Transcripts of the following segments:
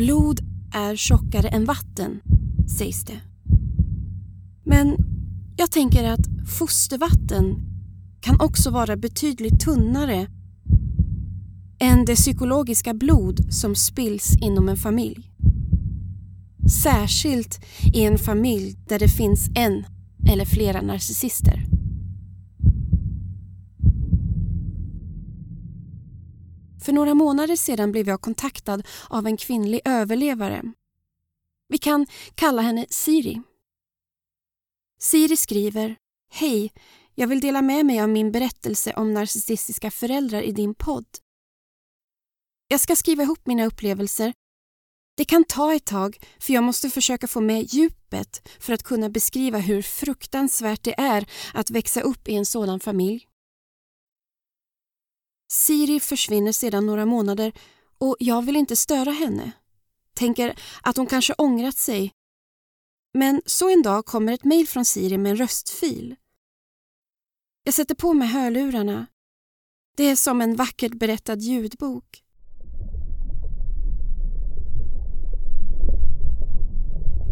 Blod är tjockare än vatten, sägs det. Men jag tänker att fostervatten kan också vara betydligt tunnare än det psykologiska blod som spills inom en familj. Särskilt i en familj där det finns en eller flera narcissister. För några månader sedan blev jag kontaktad av en kvinnlig överlevare. Vi kan kalla henne Siri. Siri skriver Hej, jag vill dela med mig av min berättelse om narcissistiska föräldrar i din podd. Jag ska skriva ihop mina upplevelser. Det kan ta ett tag för jag måste försöka få med djupet för att kunna beskriva hur fruktansvärt det är att växa upp i en sådan familj. Siri försvinner sedan några månader och jag vill inte störa henne. Tänker att hon kanske ångrat sig. Men så en dag kommer ett mejl från Siri med en röstfil. Jag sätter på mig hörlurarna. Det är som en vackert berättad ljudbok.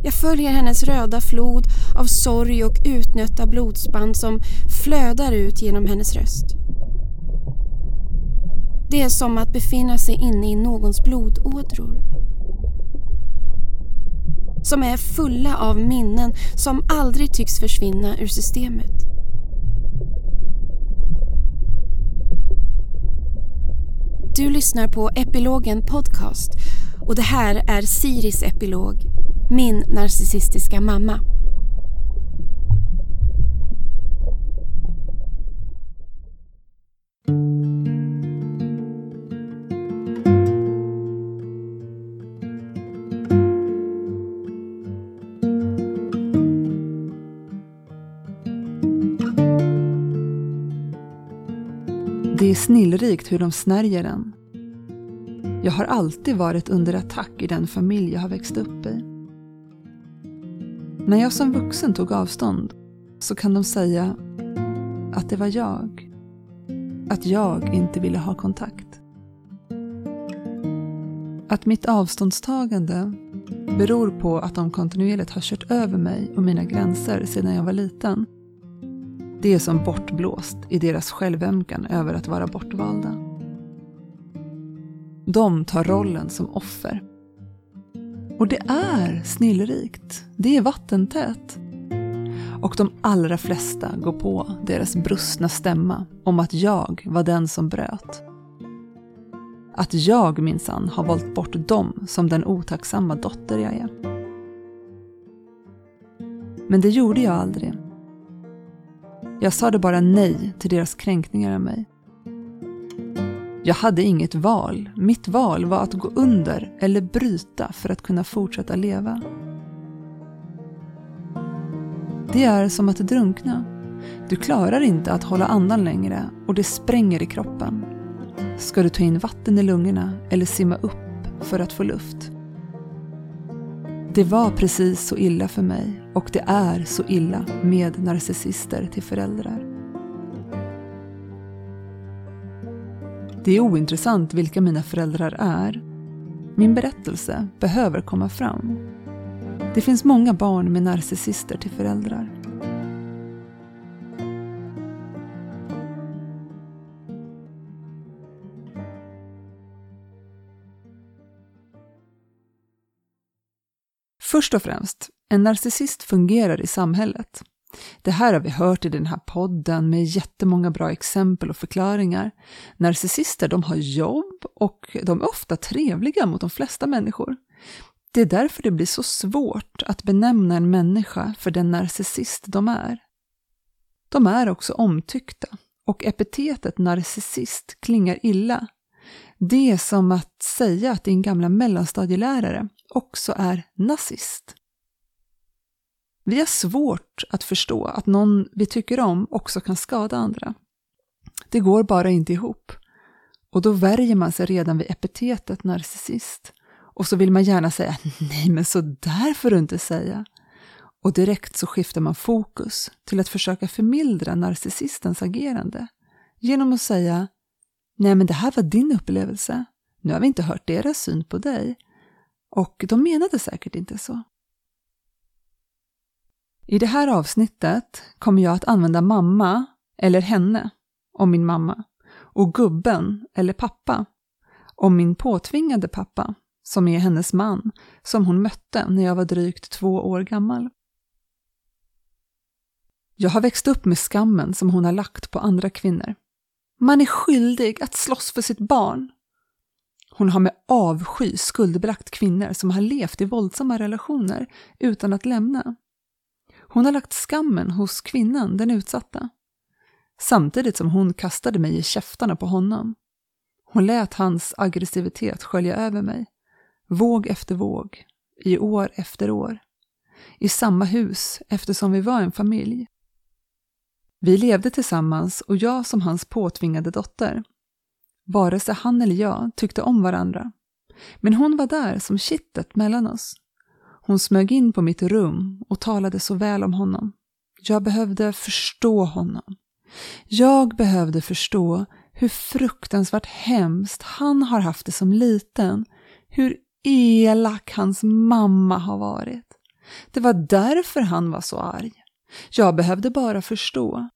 Jag följer hennes röda flod av sorg och utnötta blodsband som flödar ut genom hennes röst. Det är som att befinna sig inne i någons blodådror. Som är fulla av minnen som aldrig tycks försvinna ur systemet. Du lyssnar på Epilogen Podcast och det här är Siris epilog, min narcissistiska mamma. Hur de snärjer den. Jag har alltid varit under attack i den familj jag har växt upp i. När jag som vuxen tog avstånd så kan de säga att det var jag. Att jag inte ville ha kontakt. Att mitt avståndstagande beror på att de kontinuerligt har kört över mig och mina gränser sedan jag var liten. Det är som bortblåst i deras självömkan över att vara bortvalda. De tar rollen som offer. Och det är snillrikt. Det är vattentätt. Och de allra flesta går på deras brustna stämma om att jag var den som bröt. Att jag minsann har valt bort dem som den otacksamma dotter jag är. Men det gjorde jag aldrig. Jag sade bara nej till deras kränkningar av mig. Jag hade inget val. Mitt val var att gå under eller bryta för att kunna fortsätta leva. Det är som att drunkna. Du klarar inte att hålla andan längre och det spränger i kroppen. Ska du ta in vatten i lungorna eller simma upp för att få luft? Det var precis så illa för mig och det är så illa med narcissister till föräldrar. Det är ointressant vilka mina föräldrar är. Min berättelse behöver komma fram. Det finns många barn med narcissister till föräldrar. Först och främst, en narcissist fungerar i samhället. Det här har vi hört i den här podden med jättemånga bra exempel och förklaringar. Narcissister de har jobb och de är ofta trevliga mot de flesta människor. Det är därför det blir så svårt att benämna en människa för den narcissist de är. De är också omtyckta och epitetet narcissist klingar illa. Det är som att säga att din gamla mellanstadielärare också är nazist. Vi har svårt att förstå att någon vi tycker om också kan skada andra. Det går bara inte ihop. Och då värjer man sig redan vid epitetet narcissist. Och så vill man gärna säga nej men så där får du inte säga. Och direkt så skiftar man fokus till att försöka förmildra narcissistens agerande genom att säga nej men det här var din upplevelse. Nu har vi inte hört deras syn på dig. Och de menade säkert inte så. I det här avsnittet kommer jag att använda mamma eller henne om min mamma och gubben eller pappa om min påtvingade pappa som är hennes man som hon mötte när jag var drygt två år gammal. Jag har växt upp med skammen som hon har lagt på andra kvinnor. Man är skyldig att slåss för sitt barn. Hon har med avsky skuldbelagt kvinnor som har levt i våldsamma relationer utan att lämna. Hon har lagt skammen hos kvinnan, den utsatta. Samtidigt som hon kastade mig i käftarna på honom. Hon lät hans aggressivitet skölja över mig. Våg efter våg, i år efter år. I samma hus eftersom vi var en familj. Vi levde tillsammans och jag som hans påtvingade dotter. Vare sig han eller jag tyckte om varandra. Men hon var där som kittet mellan oss. Hon smög in på mitt rum och talade så väl om honom. Jag behövde förstå honom. Jag behövde förstå hur fruktansvärt hemskt han har haft det som liten. Hur elak hans mamma har varit. Det var därför han var så arg. Jag behövde bara förstå.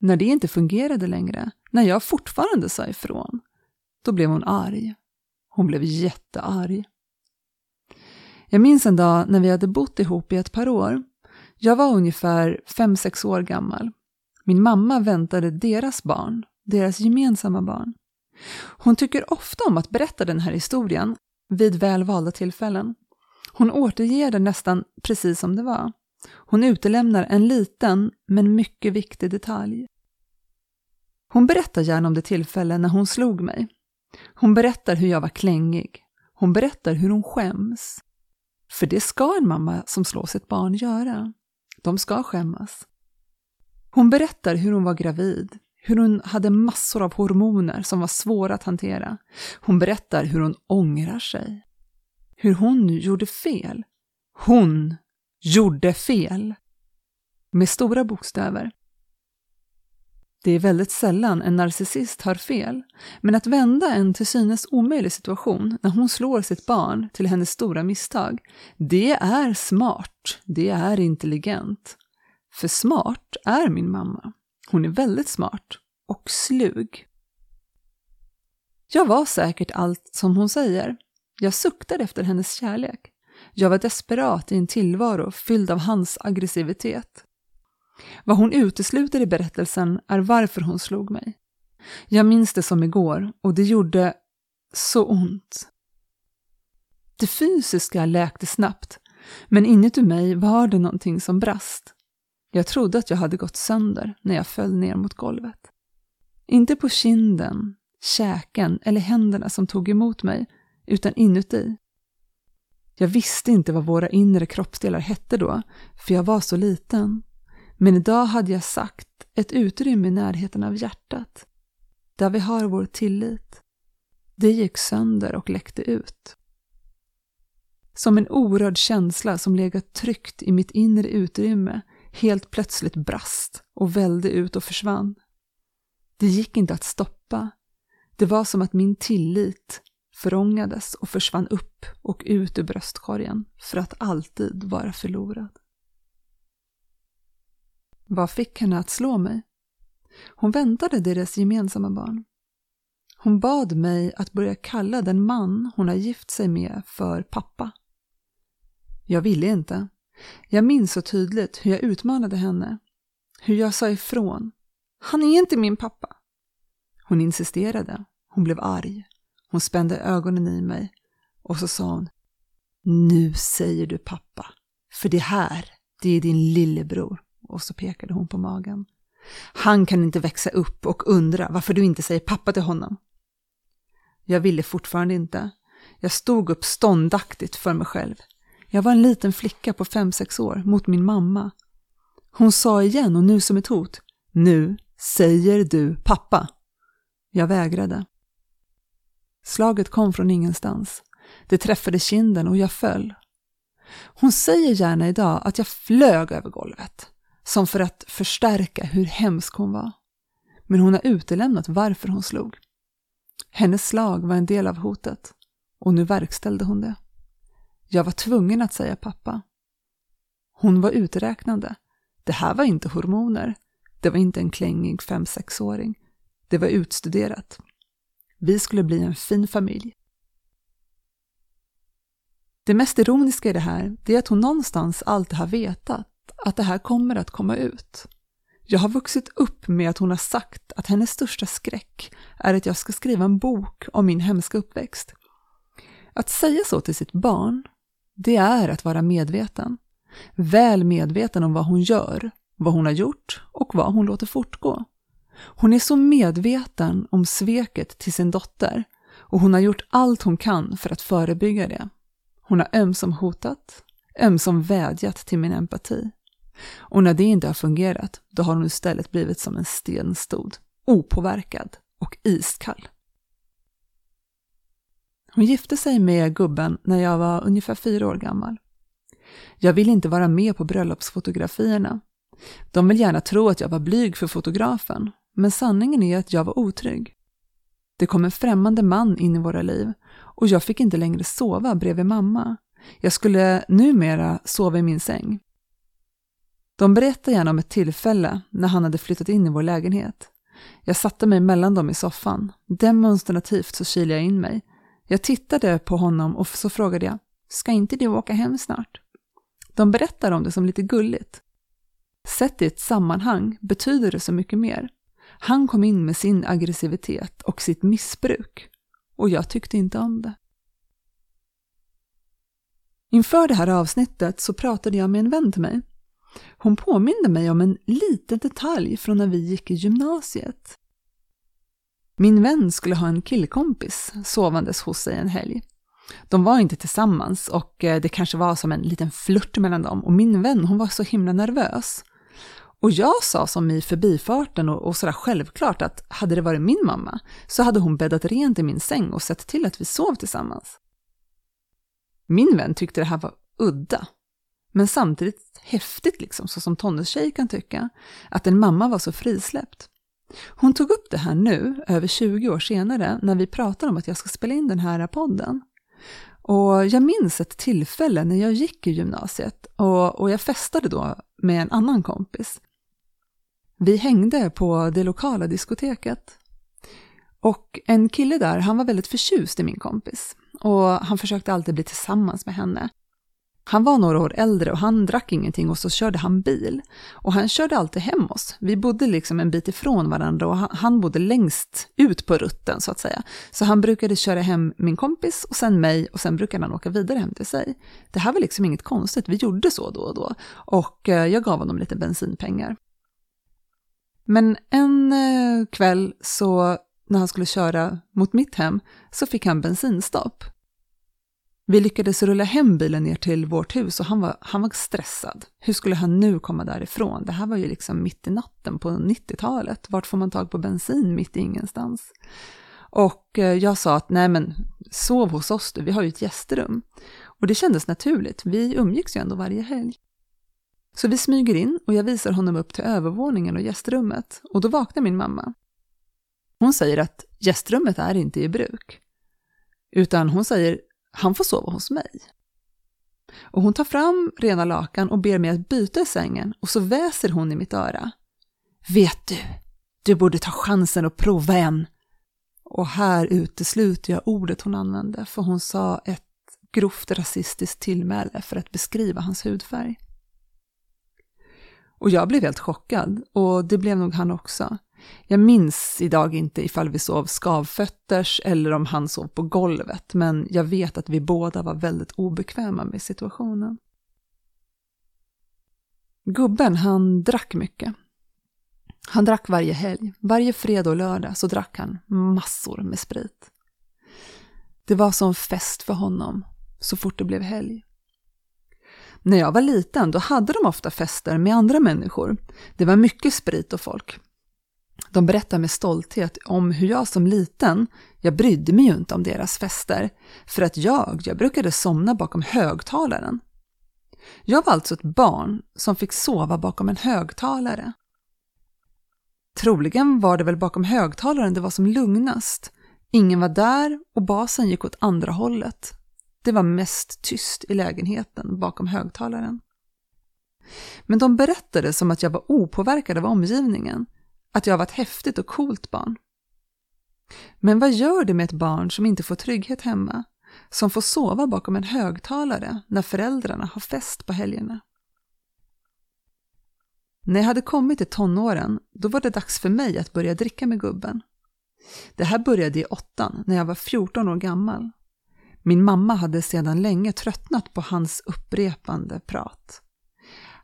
När det inte fungerade längre, när jag fortfarande sa ifrån, då blev hon arg. Hon blev jättearg. Jag minns en dag när vi hade bott ihop i ett par år. Jag var ungefär fem sex år gammal. Min mamma väntade deras barn, deras gemensamma barn. Hon tycker ofta om att berätta den här historien vid väl valda tillfällen. Hon återger den nästan precis som det var. Hon utelämnar en liten men mycket viktig detalj. Hon berättar gärna om det tillfälle när hon slog mig. Hon berättar hur jag var klängig. Hon berättar hur hon skäms. För det ska en mamma som slår sitt barn göra. De ska skämmas. Hon berättar hur hon var gravid, hur hon hade massor av hormoner som var svåra att hantera. Hon berättar hur hon ångrar sig. Hur hon gjorde fel. Hon gjorde fel. Med stora bokstäver. Det är väldigt sällan en narcissist har fel, men att vända en till synes omöjlig situation när hon slår sitt barn till hennes stora misstag, det är smart, det är intelligent. För smart är min mamma. Hon är väldigt smart och slug. Jag var säkert allt som hon säger. Jag suktade efter hennes kärlek. Jag var desperat i en tillvaro fylld av hans aggressivitet. Vad hon utesluter i berättelsen är varför hon slog mig. Jag minns det som igår och det gjorde så ont. Det fysiska läkte snabbt, men inuti mig var det någonting som brast. Jag trodde att jag hade gått sönder när jag föll ner mot golvet. Inte på kinden, käken eller händerna som tog emot mig, utan inuti. Jag visste inte vad våra inre kroppsdelar hette då, för jag var så liten. Men idag hade jag sagt ett utrymme i närheten av hjärtat, där vi har vår tillit. Det gick sönder och läckte ut. Som en orörd känsla som legat tryckt i mitt inre utrymme helt plötsligt brast och välde ut och försvann. Det gick inte att stoppa. Det var som att min tillit förångades och försvann upp och ut ur bröstkorgen för att alltid vara förlorad. Vad fick henne att slå mig? Hon väntade deras gemensamma barn. Hon bad mig att börja kalla den man hon har gift sig med för pappa. Jag ville inte. Jag minns så tydligt hur jag utmanade henne. Hur jag sa ifrån. Han är inte min pappa. Hon insisterade. Hon blev arg. Hon spände ögonen i mig och så sa hon Nu säger du pappa. För det här, det är din lillebror och så pekade hon på magen. Han kan inte växa upp och undra varför du inte säger pappa till honom. Jag ville fortfarande inte. Jag stod upp ståndaktigt för mig själv. Jag var en liten flicka på fem sex år mot min mamma. Hon sa igen och nu som ett hot. Nu säger du pappa. Jag vägrade. Slaget kom från ingenstans. Det träffade kinden och jag föll. Hon säger gärna idag att jag flög över golvet som för att förstärka hur hemsk hon var. Men hon har utelämnat varför hon slog. Hennes slag var en del av hotet och nu verkställde hon det. Jag var tvungen att säga pappa. Hon var uträknande. Det här var inte hormoner. Det var inte en klängig fem-sexåring. Det var utstuderat. Vi skulle bli en fin familj. Det mest ironiska i det här är att hon någonstans alltid har vetat att det här kommer att komma ut. Jag har vuxit upp med att hon har sagt att hennes största skräck är att jag ska skriva en bok om min hemska uppväxt. Att säga så till sitt barn, det är att vara medveten. Väl medveten om vad hon gör, vad hon har gjort och vad hon låter fortgå. Hon är så medveten om sveket till sin dotter och hon har gjort allt hon kan för att förebygga det. Hon har ömsom hotat, ömsom vädjat till min empati. Och när det inte har fungerat, då har hon istället blivit som en stenstod, opåverkad och iskall. Hon gifte sig med gubben när jag var ungefär fyra år gammal. Jag ville inte vara med på bröllopsfotografierna. De vill gärna tro att jag var blyg för fotografen, men sanningen är att jag var otrygg. Det kom en främmande man in i våra liv och jag fick inte längre sova bredvid mamma. Jag skulle numera sova i min säng. De berättar gärna om ett tillfälle när han hade flyttat in i vår lägenhet. Jag satte mig mellan dem i soffan. Demonstrativt så kilade jag in mig. Jag tittade på honom och så frågade jag, ska inte du åka hem snart? De berättar om det som lite gulligt. Sett i ett sammanhang betyder det så mycket mer. Han kom in med sin aggressivitet och sitt missbruk och jag tyckte inte om det. Inför det här avsnittet så pratade jag med en vän till mig. Hon påminde mig om en liten detalj från när vi gick i gymnasiet. Min vän skulle ha en killkompis sovandes hos sig en helg. De var inte tillsammans och eh, det kanske var som en liten flört mellan dem och min vän hon var så himla nervös. Och jag sa som i förbifarten och, och sådär självklart att hade det varit min mamma så hade hon bäddat rent i min säng och sett till att vi sov tillsammans. Min vän tyckte det här var udda, men samtidigt häftigt liksom, så som tonårstjejer kan tycka, att en mamma var så frisläppt. Hon tog upp det här nu, över 20 år senare, när vi pratar om att jag ska spela in den här podden. Och jag minns ett tillfälle när jag gick i gymnasiet och, och jag festade då med en annan kompis. Vi hängde på det lokala diskoteket. Och en kille där, han var väldigt förtjust i min kompis. Och han försökte alltid bli tillsammans med henne. Han var några år äldre och han drack ingenting och så körde han bil. Och han körde alltid hem oss. Vi bodde liksom en bit ifrån varandra och han bodde längst ut på rutten så att säga. Så han brukade köra hem min kompis och sen mig och sen brukade han åka vidare hem till sig. Det här var liksom inget konstigt, vi gjorde så då och då. Och eh, jag gav honom lite bensinpengar. Men en eh, kväll så när han skulle köra mot mitt hem så fick han bensinstopp. Vi lyckades rulla hem bilen ner till vårt hus och han var, han var stressad. Hur skulle han nu komma därifrån? Det här var ju liksom mitt i natten på 90-talet. Vart får man tag på bensin mitt i ingenstans? Och eh, jag sa att nej men sov hos oss du, vi har ju ett gästrum. Och det kändes naturligt, vi umgicks ju ändå varje helg. Så vi smyger in och jag visar honom upp till övervåningen och gästrummet och då vaknar min mamma. Hon säger att gästrummet är inte i bruk. Utan hon säger han får sova hos mig. Och hon tar fram rena lakan och ber mig att byta i sängen och så väser hon i mitt öra. Vet du, du borde ta chansen och prova en. Och här utesluter jag ordet hon använde för hon sa ett grovt rasistiskt tillmäle för att beskriva hans hudfärg. Och jag blev helt chockad och det blev nog han också. Jag minns idag inte ifall vi sov skavfötters eller om han sov på golvet, men jag vet att vi båda var väldigt obekväma med situationen. Gubben, han drack mycket. Han drack varje helg. Varje fredag och lördag så drack han massor med sprit. Det var som fest för honom så fort det blev helg. När jag var liten då hade de ofta fester med andra människor. Det var mycket sprit och folk. De berättar med stolthet om hur jag som liten, jag brydde mig ju inte om deras fester, för att jag, jag brukade somna bakom högtalaren. Jag var alltså ett barn som fick sova bakom en högtalare. Troligen var det väl bakom högtalaren det var som lugnast. Ingen var där och basen gick åt andra hållet. Det var mest tyst i lägenheten bakom högtalaren. Men de berättade som att jag var opåverkad av omgivningen, att jag var ett häftigt och coolt barn. Men vad gör det med ett barn som inte får trygghet hemma, som får sova bakom en högtalare när föräldrarna har fest på helgerna? När jag hade kommit till tonåren, då var det dags för mig att börja dricka med gubben. Det här började i åttan, när jag var 14 år gammal. Min mamma hade sedan länge tröttnat på hans upprepande prat.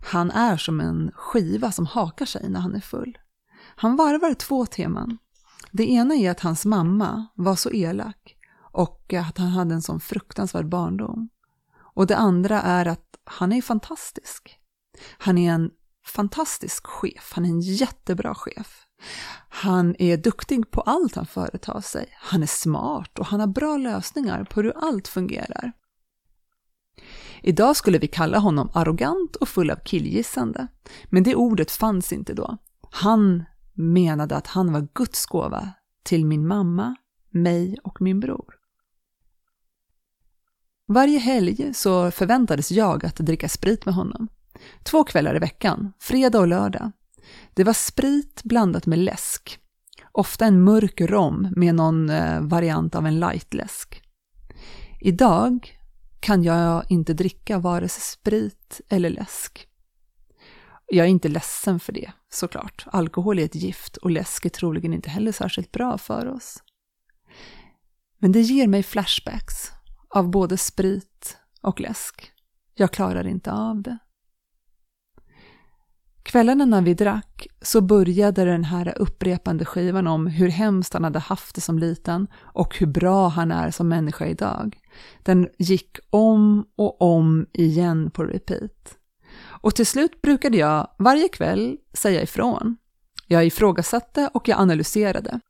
Han är som en skiva som hakar sig när han är full. Han varvar två teman. Det ena är att hans mamma var så elak och att han hade en sån fruktansvärd barndom. Och det andra är att han är fantastisk. Han är en fantastisk chef, han är en jättebra chef. Han är duktig på allt han företar sig. Han är smart och han har bra lösningar på hur allt fungerar. Idag skulle vi kalla honom arrogant och full av killgissande, men det ordet fanns inte då. Han menade att han var Guds gåva till min mamma, mig och min bror. Varje helg så förväntades jag att dricka sprit med honom. Två kvällar i veckan, fredag och lördag. Det var sprit blandat med läsk. Ofta en mörk rom med någon eh, variant av en lightläsk. Idag kan jag inte dricka vare sig sprit eller läsk. Jag är inte ledsen för det, såklart. Alkohol är ett gift och läsk är troligen inte heller särskilt bra för oss. Men det ger mig flashbacks av både sprit och läsk. Jag klarar inte av det. Kvällarna när vi drack så började den här upprepande skivan om hur hemskt han hade haft det som liten och hur bra han är som människa idag. Den gick om och om igen på repeat. Och till slut brukade jag varje kväll säga ifrån. Jag ifrågasatte och jag analyserade.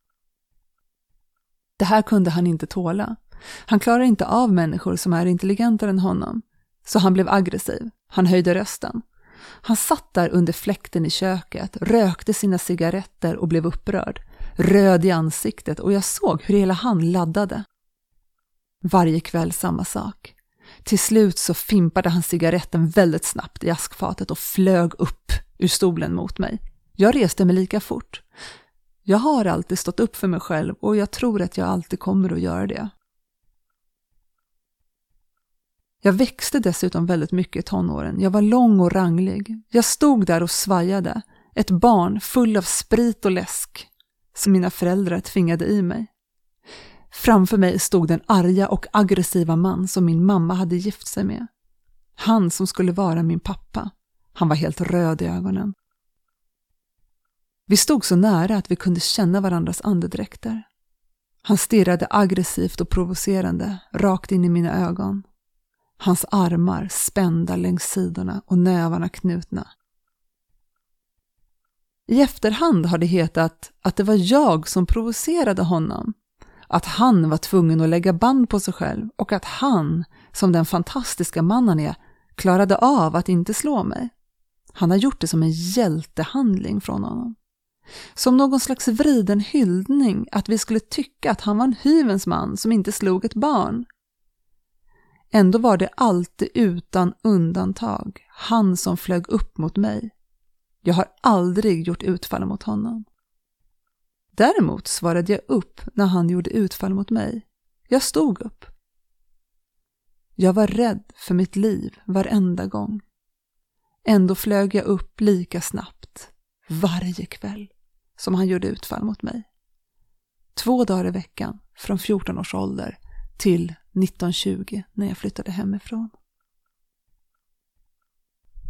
Det här kunde han inte tåla. Han klarar inte av människor som är intelligentare än honom. Så han blev aggressiv. Han höjde rösten. Han satt där under fläkten i köket, rökte sina cigaretter och blev upprörd. Röd i ansiktet och jag såg hur hela han laddade. Varje kväll samma sak. Till slut så fimpade han cigaretten väldigt snabbt i askfatet och flög upp ur stolen mot mig. Jag reste mig lika fort. Jag har alltid stått upp för mig själv och jag tror att jag alltid kommer att göra det. Jag växte dessutom väldigt mycket i tonåren. Jag var lång och ranglig. Jag stod där och svajade. Ett barn full av sprit och läsk som mina föräldrar tvingade i mig. Framför mig stod den arga och aggressiva man som min mamma hade gift sig med. Han som skulle vara min pappa. Han var helt röd i ögonen. Vi stod så nära att vi kunde känna varandras andedräkter. Han stirrade aggressivt och provocerande rakt in i mina ögon hans armar spända längs sidorna och nävarna knutna. I efterhand har det hetat att det var jag som provocerade honom, att han var tvungen att lägga band på sig själv och att han, som den fantastiska man han är, klarade av att inte slå mig. Han har gjort det som en hjältehandling från honom. Som någon slags vriden hyllning att vi skulle tycka att han var en hyvens man som inte slog ett barn. Ändå var det alltid utan undantag han som flög upp mot mig. Jag har aldrig gjort utfall mot honom. Däremot svarade jag upp när han gjorde utfall mot mig. Jag stod upp. Jag var rädd för mitt liv varenda gång. Ändå flög jag upp lika snabbt, varje kväll, som han gjorde utfall mot mig. Två dagar i veckan, från 14 års ålder till 1920 när jag flyttade hemifrån.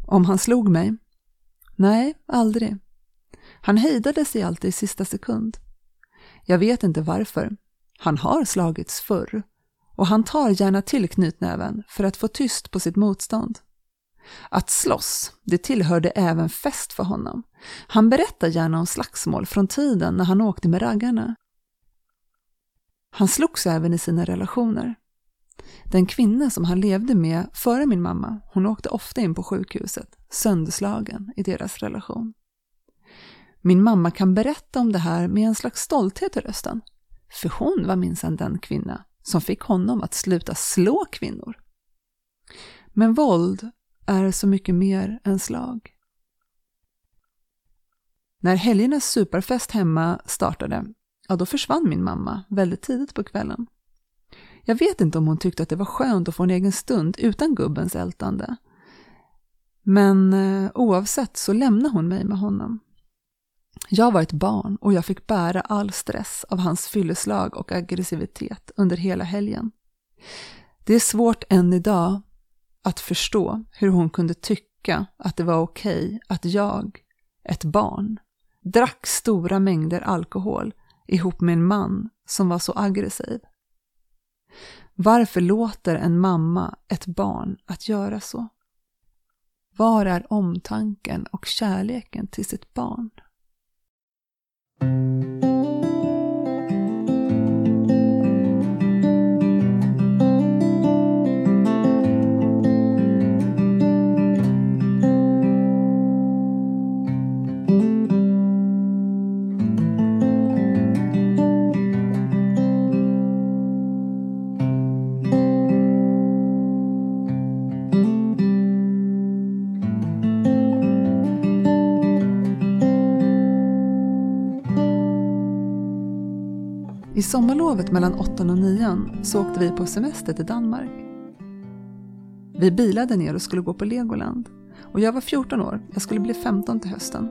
Om han slog mig? Nej, aldrig. Han hejdade sig alltid i sista sekund. Jag vet inte varför. Han har slagits förr och han tar gärna till knytnäven för att få tyst på sitt motstånd. Att slåss, det tillhörde även fest för honom. Han berättar gärna om slagsmål från tiden när han åkte med raggarna. Han slogs även i sina relationer. Den kvinna som han levde med före min mamma, hon åkte ofta in på sjukhuset, sönderslagen i deras relation. Min mamma kan berätta om det här med en slags stolthet i rösten. För hon var minsann den kvinna som fick honom att sluta slå kvinnor. Men våld är så mycket mer än slag. När helgernas superfest hemma startade, ja då försvann min mamma väldigt tidigt på kvällen. Jag vet inte om hon tyckte att det var skönt att få en egen stund utan gubbens ältande. Men eh, oavsett så lämnade hon mig med honom. Jag var ett barn och jag fick bära all stress av hans fylleslag och aggressivitet under hela helgen. Det är svårt än idag att förstå hur hon kunde tycka att det var okej okay att jag, ett barn, drack stora mängder alkohol ihop med en man som var så aggressiv. Varför låter en mamma ett barn att göra så? Var är omtanken och kärleken till sitt barn? Thank you. I sommarlovet mellan 8 och 9 så åkte vi på semester till Danmark. Vi bilade ner och skulle gå på Legoland. Och jag var 14 år, jag skulle bli 15 till hösten.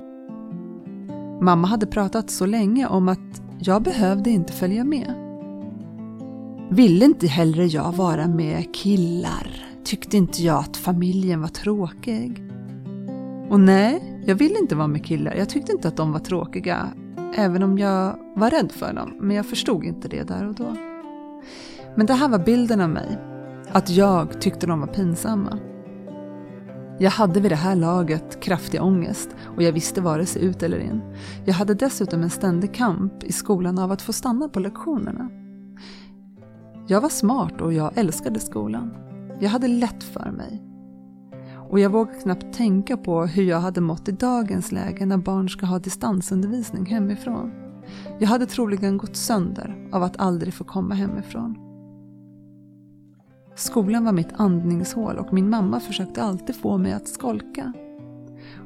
Mamma hade pratat så länge om att jag behövde inte följa med. Ville inte hellre jag vara med killar? Tyckte inte jag att familjen var tråkig? Och nej, jag ville inte vara med killar. Jag tyckte inte att de var tråkiga. Även om jag var rädd för dem, men jag förstod inte det där och då. Men det här var bilden av mig. Att jag tyckte de var pinsamma. Jag hade vid det här laget kraftig ångest och jag visste vare sig ut eller in. Jag hade dessutom en ständig kamp i skolan av att få stanna på lektionerna. Jag var smart och jag älskade skolan. Jag hade lätt för mig och jag vågar knappt tänka på hur jag hade mått i dagens läge när barn ska ha distansundervisning hemifrån. Jag hade troligen gått sönder av att aldrig få komma hemifrån. Skolan var mitt andningshål och min mamma försökte alltid få mig att skolka.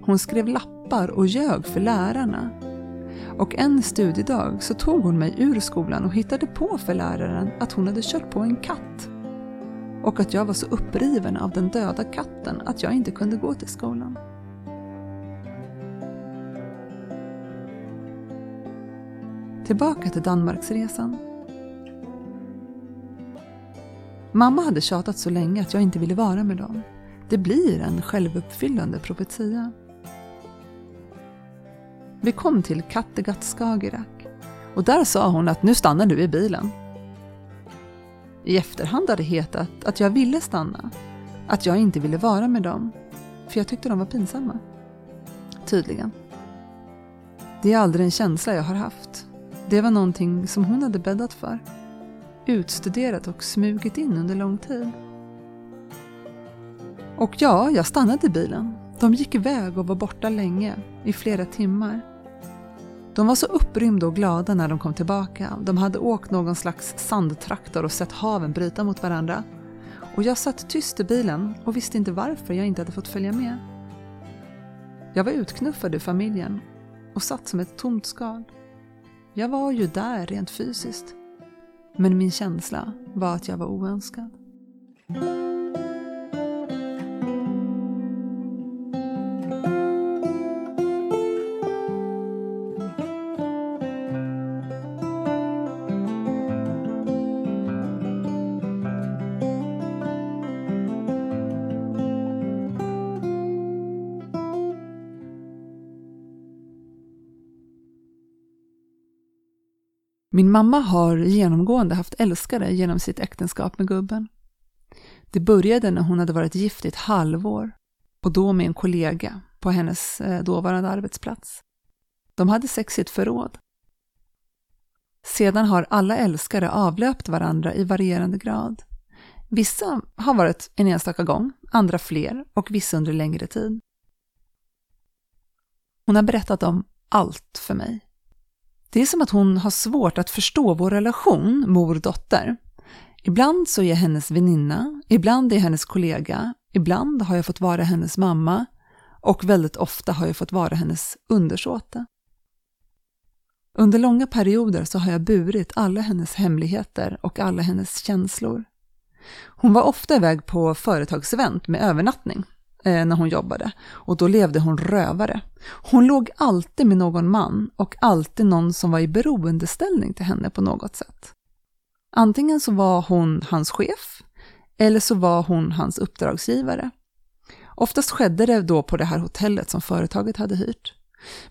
Hon skrev lappar och ljög för lärarna. Och en studiedag så tog hon mig ur skolan och hittade på för läraren att hon hade kört på en katt och att jag var så uppriven av den döda katten att jag inte kunde gå till skolan. Tillbaka till Danmarksresan. Mamma hade tjatat så länge att jag inte ville vara med dem. Det blir en självuppfyllande profetia. Vi kom till Kattegatt Skagerrak och där sa hon att nu stannar du i bilen. I efterhand har det hetat att jag ville stanna, att jag inte ville vara med dem, för jag tyckte de var pinsamma. Tydligen. Det är aldrig en känsla jag har haft. Det var någonting som hon hade bäddat för. Utstuderat och smugit in under lång tid. Och ja, jag stannade i bilen. De gick iväg och var borta länge, i flera timmar. De var så upprymda och glada när de kom tillbaka. De hade åkt någon slags sandtraktor och sett haven bryta mot varandra. Och jag satt tyst i bilen och visste inte varför jag inte hade fått följa med. Jag var utknuffad ur familjen och satt som ett tomt skal. Jag var ju där rent fysiskt. Men min känsla var att jag var oönskad. Min mamma har genomgående haft älskare genom sitt äktenskap med gubben. Det började när hon hade varit gift i ett halvår och då med en kollega på hennes eh, dåvarande arbetsplats. De hade sex i ett förråd. Sedan har alla älskare avlöpt varandra i varierande grad. Vissa har varit en enstaka gång, andra fler och vissa under längre tid. Hon har berättat om allt för mig det är som att hon har svårt att förstå vår relation mor-dotter. Ibland så är jag hennes väninna, ibland är jag hennes kollega, ibland har jag fått vara hennes mamma och väldigt ofta har jag fått vara hennes undersåte. Under långa perioder så har jag burit alla hennes hemligheter och alla hennes känslor. Hon var ofta iväg på företagsevent med övernattning Eh, när hon jobbade och då levde hon rövare. Hon låg alltid med någon man och alltid någon som var i beroendeställning till henne på något sätt. Antingen så var hon hans chef eller så var hon hans uppdragsgivare. Oftast skedde det då på det här hotellet som företaget hade hyrt.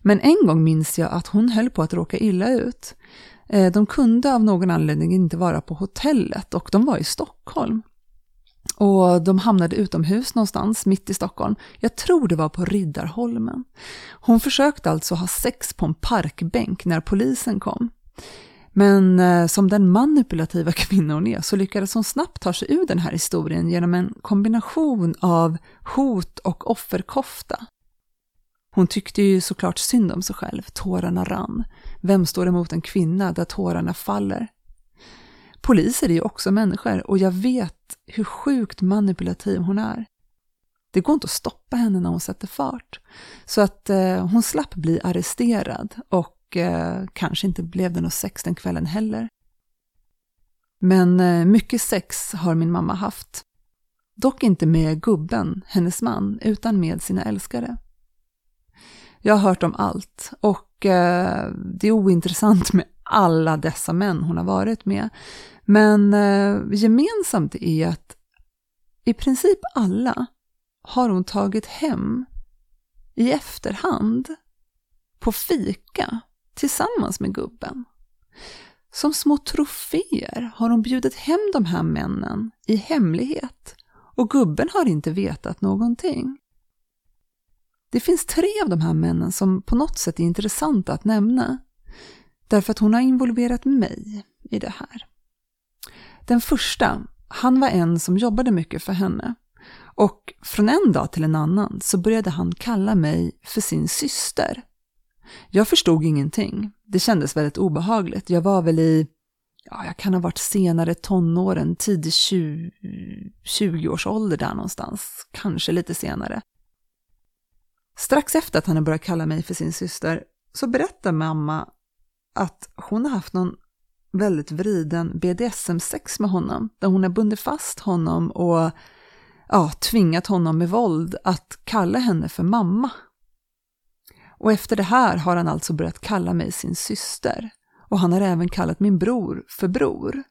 Men en gång minns jag att hon höll på att råka illa ut. Eh, de kunde av någon anledning inte vara på hotellet och de var i Stockholm. Och de hamnade utomhus någonstans mitt i Stockholm. Jag tror det var på Riddarholmen. Hon försökte alltså ha sex på en parkbänk när polisen kom. Men eh, som den manipulativa kvinna hon är så lyckades hon snabbt ta sig ur den här historien genom en kombination av hot och offerkofta. Hon tyckte ju såklart synd om sig själv, tårarna rann. Vem står emot en kvinna där tårarna faller? Poliser är ju också människor och jag vet hur sjukt manipulativ hon är. Det går inte att stoppa henne när hon sätter fart. Så att eh, hon slapp bli arresterad och eh, kanske inte blev det något sex den kvällen heller. Men eh, mycket sex har min mamma haft. Dock inte med gubben, hennes man, utan med sina älskare. Jag har hört om allt och eh, det är ointressant med alla dessa män hon har varit med. Men eh, gemensamt är att i princip alla har hon tagit hem i efterhand på fika tillsammans med gubben. Som små troféer har hon bjudit hem de här männen i hemlighet och gubben har inte vetat någonting. Det finns tre av de här männen som på något sätt är intressanta att nämna. Därför att hon har involverat mig i det här. Den första, han var en som jobbade mycket för henne. Och från en dag till en annan så började han kalla mig för sin syster. Jag förstod ingenting. Det kändes väldigt obehagligt. Jag var väl i, ja, jag kan ha varit senare tonåren, tidig 20, 20 ålder där någonstans. Kanske lite senare. Strax efter att han hade börjat kalla mig för sin syster så berättar mamma att hon har haft någon väldigt vriden BDSM-sex med honom, där hon har bundit fast honom och ja, tvingat honom med våld att kalla henne för mamma. Och efter det här har han alltså börjat kalla mig sin syster. Och han har även kallat min bror för bror.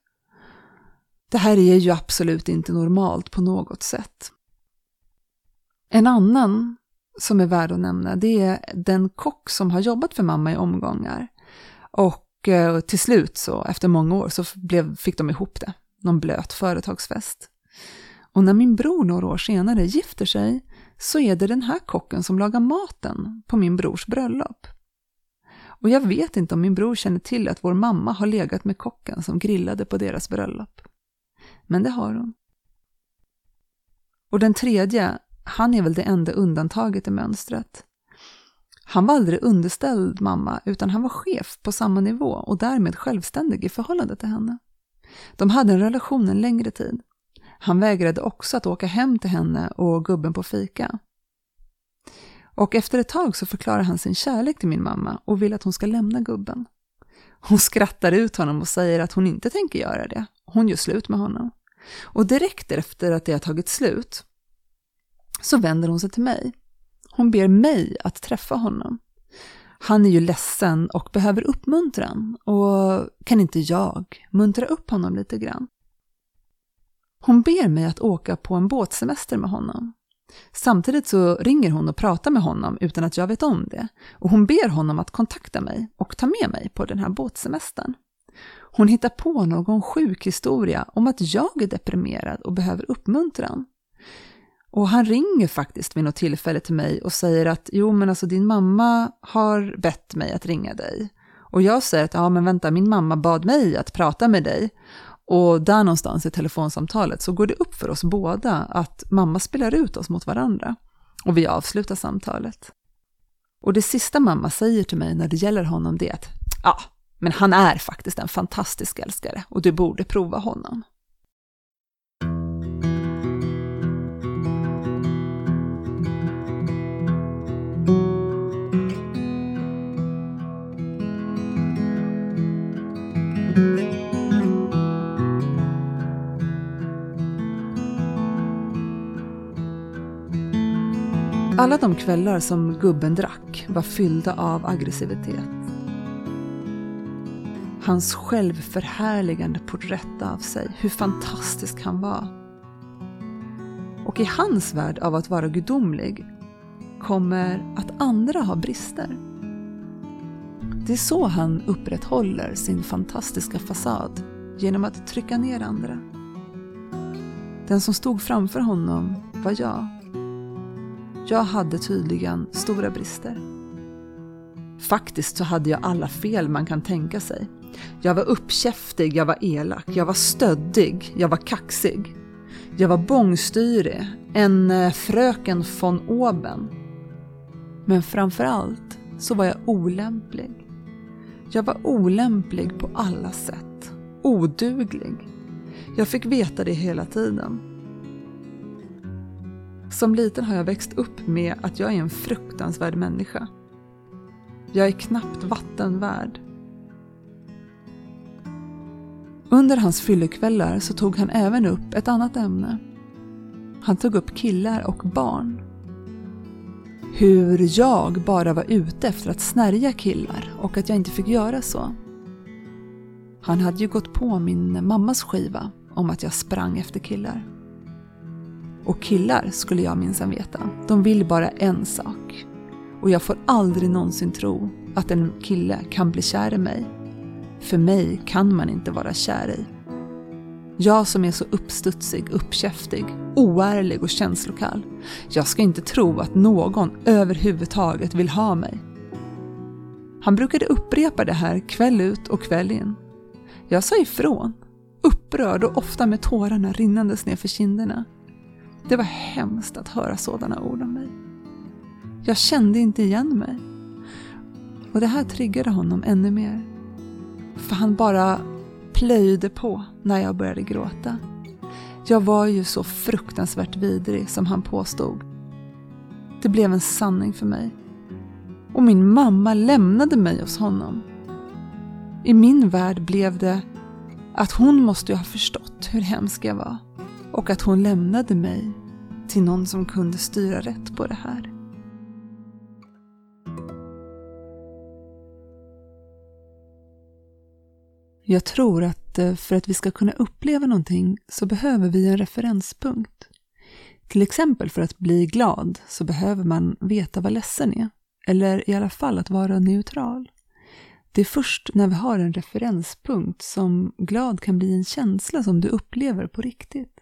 Det här är ju absolut inte normalt på något sätt. En annan som är värd att nämna, det är den kock som har jobbat för mamma i omgångar. Och och eh, till slut, så efter många år, så blev, fick de ihop det. Någon blöt företagsfest. Och när min bror några år senare gifter sig så är det den här kocken som lagar maten på min brors bröllop. Och jag vet inte om min bror känner till att vår mamma har legat med kocken som grillade på deras bröllop. Men det har hon. Och den tredje, han är väl det enda undantaget i mönstret. Han var aldrig underställd mamma, utan han var chef på samma nivå och därmed självständig i förhållande till henne. De hade en relation en längre tid. Han vägrade också att åka hem till henne och gubben på fika. Och efter ett tag så förklarar han sin kärlek till min mamma och vill att hon ska lämna gubben. Hon skrattar ut honom och säger att hon inte tänker göra det. Hon gör slut med honom. Och direkt efter att det har tagit slut så vänder hon sig till mig. Hon ber mig att träffa honom. Han är ju ledsen och behöver uppmuntran och kan inte jag muntra upp honom lite grann? Hon ber mig att åka på en båtsemester med honom. Samtidigt så ringer hon och pratar med honom utan att jag vet om det och hon ber honom att kontakta mig och ta med mig på den här båtsemestern. Hon hittar på någon sjuk historia om att jag är deprimerad och behöver uppmuntran. Och han ringer faktiskt vid något tillfälle till mig och säger att jo men alltså din mamma har bett mig att ringa dig. Och jag säger att ja men vänta min mamma bad mig att prata med dig. Och där någonstans i telefonsamtalet så går det upp för oss båda att mamma spelar ut oss mot varandra. Och vi avslutar samtalet. Och det sista mamma säger till mig när det gäller honom det är att ja, Men han är faktiskt en fantastisk älskare och du borde prova honom. Alla de kvällar som gubben drack var fyllda av aggressivitet. Hans självförhärligande porträtt av sig, hur fantastisk han var. Och i hans värld av att vara gudomlig kommer att andra har brister. Det är så han upprätthåller sin fantastiska fasad, genom att trycka ner andra. Den som stod framför honom var jag. Jag hade tydligen stora brister. Faktiskt så hade jag alla fel man kan tänka sig. Jag var uppkäftig, jag var elak, jag var stöddig, jag var kaxig. Jag var bångstyrig, en eh, fröken von oben. Men framför allt så var jag olämplig. Jag var olämplig på alla sätt. Oduglig. Jag fick veta det hela tiden. Som liten har jag växt upp med att jag är en fruktansvärd människa. Jag är knappt vattenvärd. Under hans fyllekvällar så tog han även upp ett annat ämne. Han tog upp killar och barn. Hur jag bara var ute efter att snärja killar och att jag inte fick göra så. Han hade ju gått på min mammas skiva om att jag sprang efter killar. Och killar, skulle jag minsann veta, de vill bara en sak. Och jag får aldrig någonsin tro att en kille kan bli kär i mig. För mig kan man inte vara kär i. Jag som är så uppstudsig, uppkäftig, oärlig och känslokall. Jag ska inte tro att någon överhuvudtaget vill ha mig. Han brukade upprepa det här kväll ut och kväll in. Jag sa ifrån, upprörd och ofta med tårarna rinnandes ner för kinderna. Det var hemskt att höra sådana ord om mig. Jag kände inte igen mig. Och det här triggade honom ännu mer. För han bara plöjde på när jag började gråta. Jag var ju så fruktansvärt vidrig som han påstod. Det blev en sanning för mig. Och min mamma lämnade mig hos honom. I min värld blev det att hon måste ju ha förstått hur hemsk jag var och att hon lämnade mig till någon som kunde styra rätt på det här. Jag tror att eh, för att vi ska kunna uppleva någonting så behöver vi en referenspunkt. Till exempel för att bli glad så behöver man veta vad ledsen är. Eller i alla fall att vara neutral. Det är först när vi har en referenspunkt som glad kan bli en känsla som du upplever på riktigt.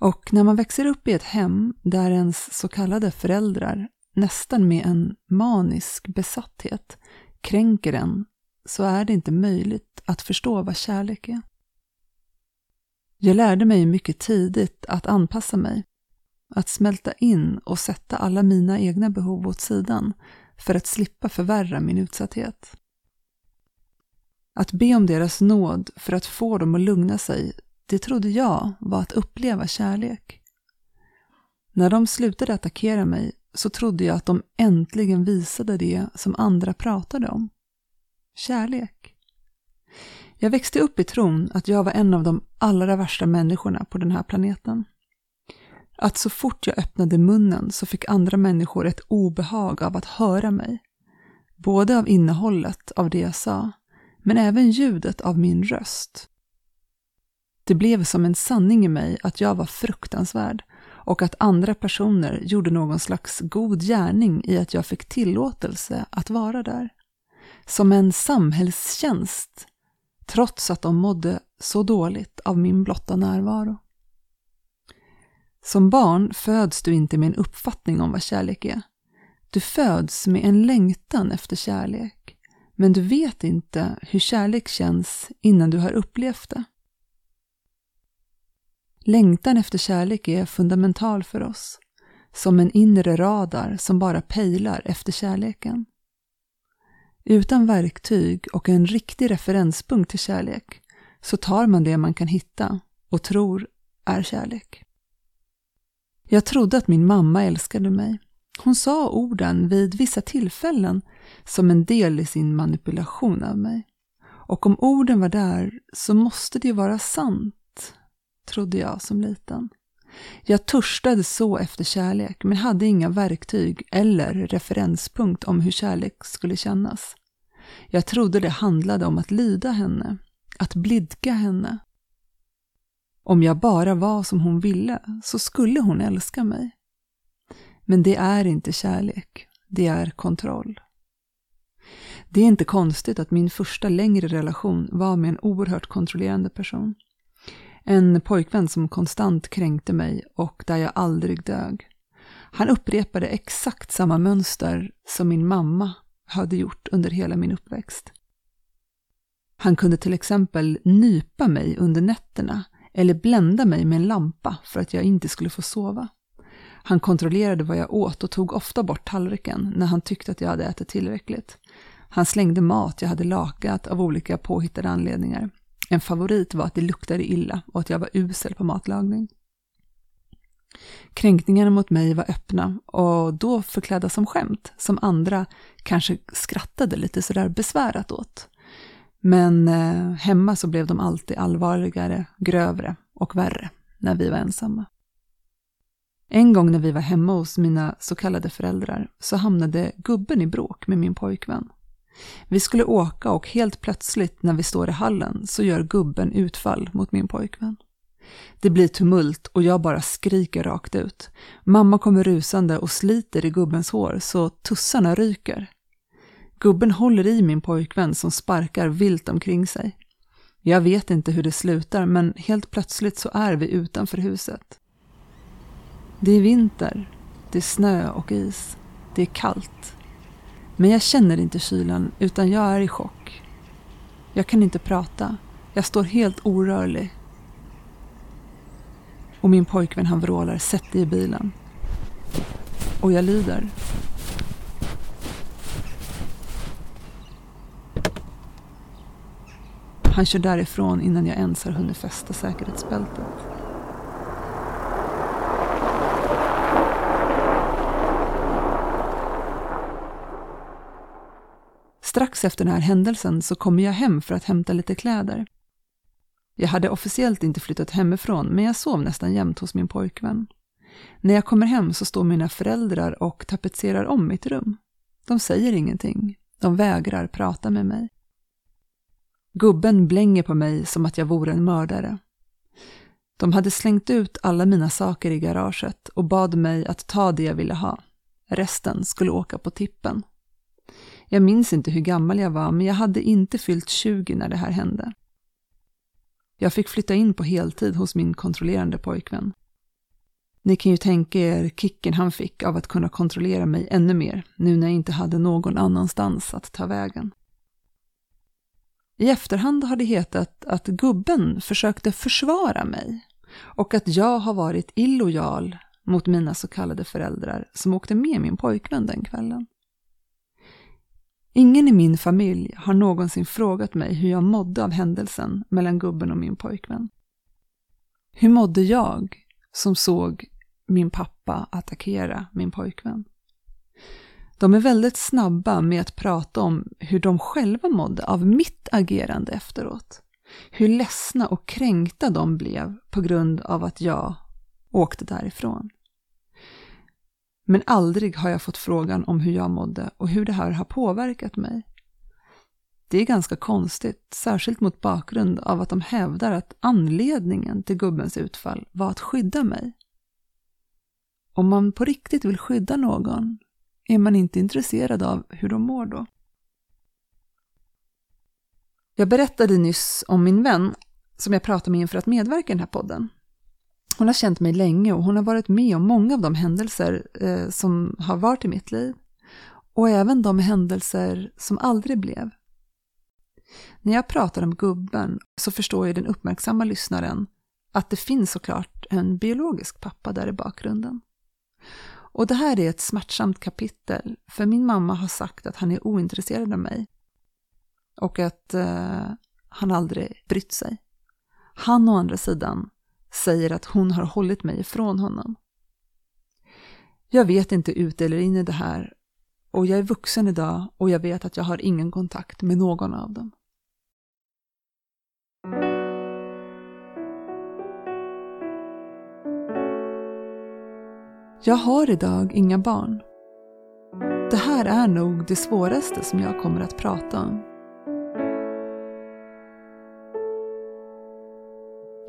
Och när man växer upp i ett hem där ens så kallade föräldrar nästan med en manisk besatthet kränker en så är det inte möjligt att förstå vad kärlek är. Jag lärde mig mycket tidigt att anpassa mig, att smälta in och sätta alla mina egna behov åt sidan för att slippa förvärra min utsatthet. Att be om deras nåd för att få dem att lugna sig, det trodde jag var att uppleva kärlek. När de slutade attackera mig så trodde jag att de äntligen visade det som andra pratade om kärlek. Jag växte upp i tron att jag var en av de allra värsta människorna på den här planeten. Att så fort jag öppnade munnen så fick andra människor ett obehag av att höra mig. Både av innehållet av det jag sa, men även ljudet av min röst. Det blev som en sanning i mig att jag var fruktansvärd och att andra personer gjorde någon slags god gärning i att jag fick tillåtelse att vara där som en samhällstjänst, trots att de mådde så dåligt av min blotta närvaro. Som barn föds du inte med en uppfattning om vad kärlek är. Du föds med en längtan efter kärlek, men du vet inte hur kärlek känns innan du har upplevt det. Längtan efter kärlek är fundamental för oss, som en inre radar som bara pejlar efter kärleken. Utan verktyg och en riktig referenspunkt till kärlek så tar man det man kan hitta och tror är kärlek. Jag trodde att min mamma älskade mig. Hon sa orden vid vissa tillfällen som en del i sin manipulation av mig. Och om orden var där så måste det ju vara sant, trodde jag som liten. Jag törstade så efter kärlek men hade inga verktyg eller referenspunkt om hur kärlek skulle kännas. Jag trodde det handlade om att lyda henne, att blidka henne. Om jag bara var som hon ville så skulle hon älska mig. Men det är inte kärlek, det är kontroll. Det är inte konstigt att min första längre relation var med en oerhört kontrollerande person. En pojkvän som konstant kränkte mig och där jag aldrig dög. Han upprepade exakt samma mönster som min mamma hade gjort under hela min uppväxt. Han kunde till exempel nypa mig under nätterna eller blända mig med en lampa för att jag inte skulle få sova. Han kontrollerade vad jag åt och tog ofta bort tallriken när han tyckte att jag hade ätit tillräckligt. Han slängde mat jag hade lakat av olika påhittade anledningar. En favorit var att det luktade illa och att jag var usel på matlagning. Kränkningarna mot mig var öppna och då förklädda som skämt, som andra kanske skrattade lite sådär besvärat åt. Men eh, hemma så blev de alltid allvarligare, grövre och värre när vi var ensamma. En gång när vi var hemma hos mina så kallade föräldrar så hamnade gubben i bråk med min pojkvän. Vi skulle åka och helt plötsligt när vi står i hallen så gör gubben utfall mot min pojkvän. Det blir tumult och jag bara skriker rakt ut. Mamma kommer rusande och sliter i gubbens hår så tussarna ryker. Gubben håller i min pojkvän som sparkar vilt omkring sig. Jag vet inte hur det slutar men helt plötsligt så är vi utanför huset. Det är vinter. Det är snö och is. Det är kallt. Men jag känner inte kylan utan jag är i chock. Jag kan inte prata. Jag står helt orörlig. Och min pojkvän han vrålar sätt dig i bilen. Och jag lyder. Han kör därifrån innan jag ens har hunnit fästa säkerhetsbältet. Strax efter den här händelsen så kommer jag hem för att hämta lite kläder. Jag hade officiellt inte flyttat hemifrån men jag sov nästan jämt hos min pojkvän. När jag kommer hem så står mina föräldrar och tapetserar om mitt rum. De säger ingenting. De vägrar prata med mig. Gubben blänger på mig som att jag vore en mördare. De hade slängt ut alla mina saker i garaget och bad mig att ta det jag ville ha. Resten skulle åka på tippen. Jag minns inte hur gammal jag var, men jag hade inte fyllt 20 när det här hände. Jag fick flytta in på heltid hos min kontrollerande pojkvän. Ni kan ju tänka er kicken han fick av att kunna kontrollera mig ännu mer, nu när jag inte hade någon annanstans att ta vägen. I efterhand har det hetat att gubben försökte försvara mig och att jag har varit illojal mot mina så kallade föräldrar som åkte med min pojkvän den kvällen. Ingen i min familj har någonsin frågat mig hur jag mådde av händelsen mellan gubben och min pojkvän. Hur mådde jag som såg min pappa attackera min pojkvän? De är väldigt snabba med att prata om hur de själva mådde av mitt agerande efteråt. Hur ledsna och kränkta de blev på grund av att jag åkte därifrån. Men aldrig har jag fått frågan om hur jag mådde och hur det här har påverkat mig. Det är ganska konstigt, särskilt mot bakgrund av att de hävdar att anledningen till gubbens utfall var att skydda mig. Om man på riktigt vill skydda någon är man inte intresserad av hur de mår då. Jag berättade nyss om min vän som jag pratade med inför att medverka i den här podden. Hon har känt mig länge och hon har varit med om många av de händelser eh, som har varit i mitt liv. Och även de händelser som aldrig blev. När jag pratar om gubben så förstår ju den uppmärksamma lyssnaren att det finns såklart en biologisk pappa där i bakgrunden. Och det här är ett smärtsamt kapitel, för min mamma har sagt att han är ointresserad av mig. Och att eh, han aldrig brytt sig. Han å andra sidan säger att hon har hållit mig ifrån honom. Jag vet inte ut eller in i det här och jag är vuxen idag och jag vet att jag har ingen kontakt med någon av dem. Jag har idag inga barn. Det här är nog det svåraste som jag kommer att prata om.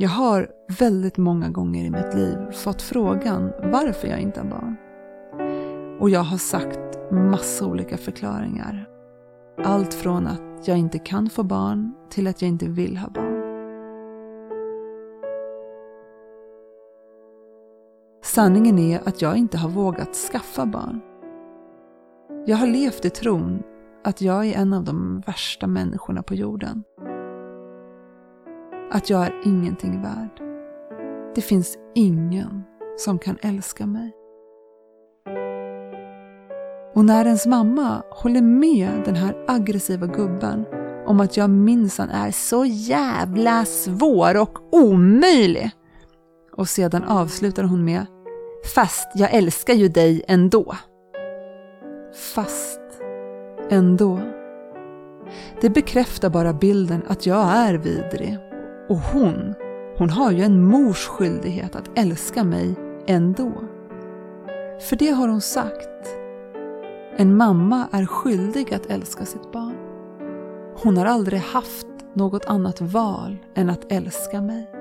Jag har väldigt många gånger i mitt liv fått frågan varför jag inte har barn. Och jag har sagt massa olika förklaringar. Allt från att jag inte kan få barn till att jag inte vill ha barn. Sanningen är att jag inte har vågat skaffa barn. Jag har levt i tron att jag är en av de värsta människorna på jorden. Att jag är ingenting värd. Det finns ingen som kan älska mig. Och när ens mamma håller med den här aggressiva gubben om att jag minsann är så jävla svår och omöjlig. Och sedan avslutar hon med Fast jag älskar ju dig ändå. Fast ändå. Det bekräftar bara bilden att jag är vidrig. Och hon, hon har ju en mors skyldighet att älska mig ändå. För det har hon sagt. En mamma är skyldig att älska sitt barn. Hon har aldrig haft något annat val än att älska mig.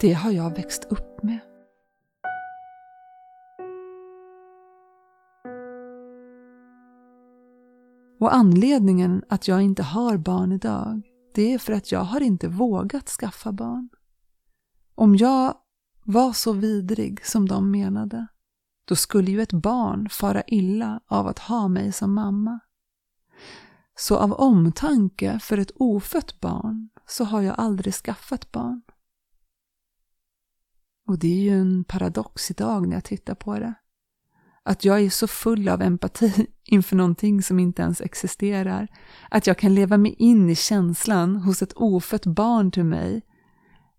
Det har jag växt upp med. Och anledningen att jag inte har barn idag, det är för att jag har inte vågat skaffa barn. Om jag var så vidrig som de menade, då skulle ju ett barn fara illa av att ha mig som mamma. Så av omtanke för ett ofött barn så har jag aldrig skaffat barn. Och det är ju en paradox idag när jag tittar på det. Att jag är så full av empati inför någonting som inte ens existerar. Att jag kan leva mig in i känslan hos ett ofött barn till mig.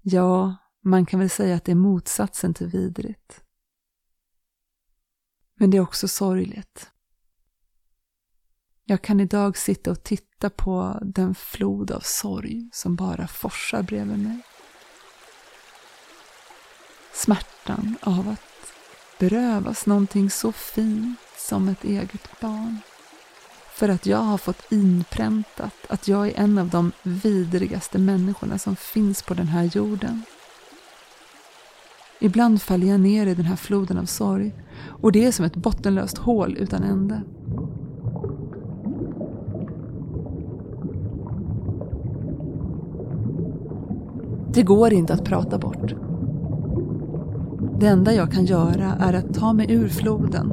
Ja, man kan väl säga att det är motsatsen till vidrigt. Men det är också sorgligt. Jag kan idag sitta och titta på den flod av sorg som bara forsar bredvid mig. Smärtan av att berövas någonting så fint som ett eget barn. För att jag har fått inpräntat att jag är en av de vidrigaste människorna som finns på den här jorden. Ibland faller jag ner i den här floden av sorg och det är som ett bottenlöst hål utan ände. Det går inte att prata bort. Det enda jag kan göra är att ta mig ur floden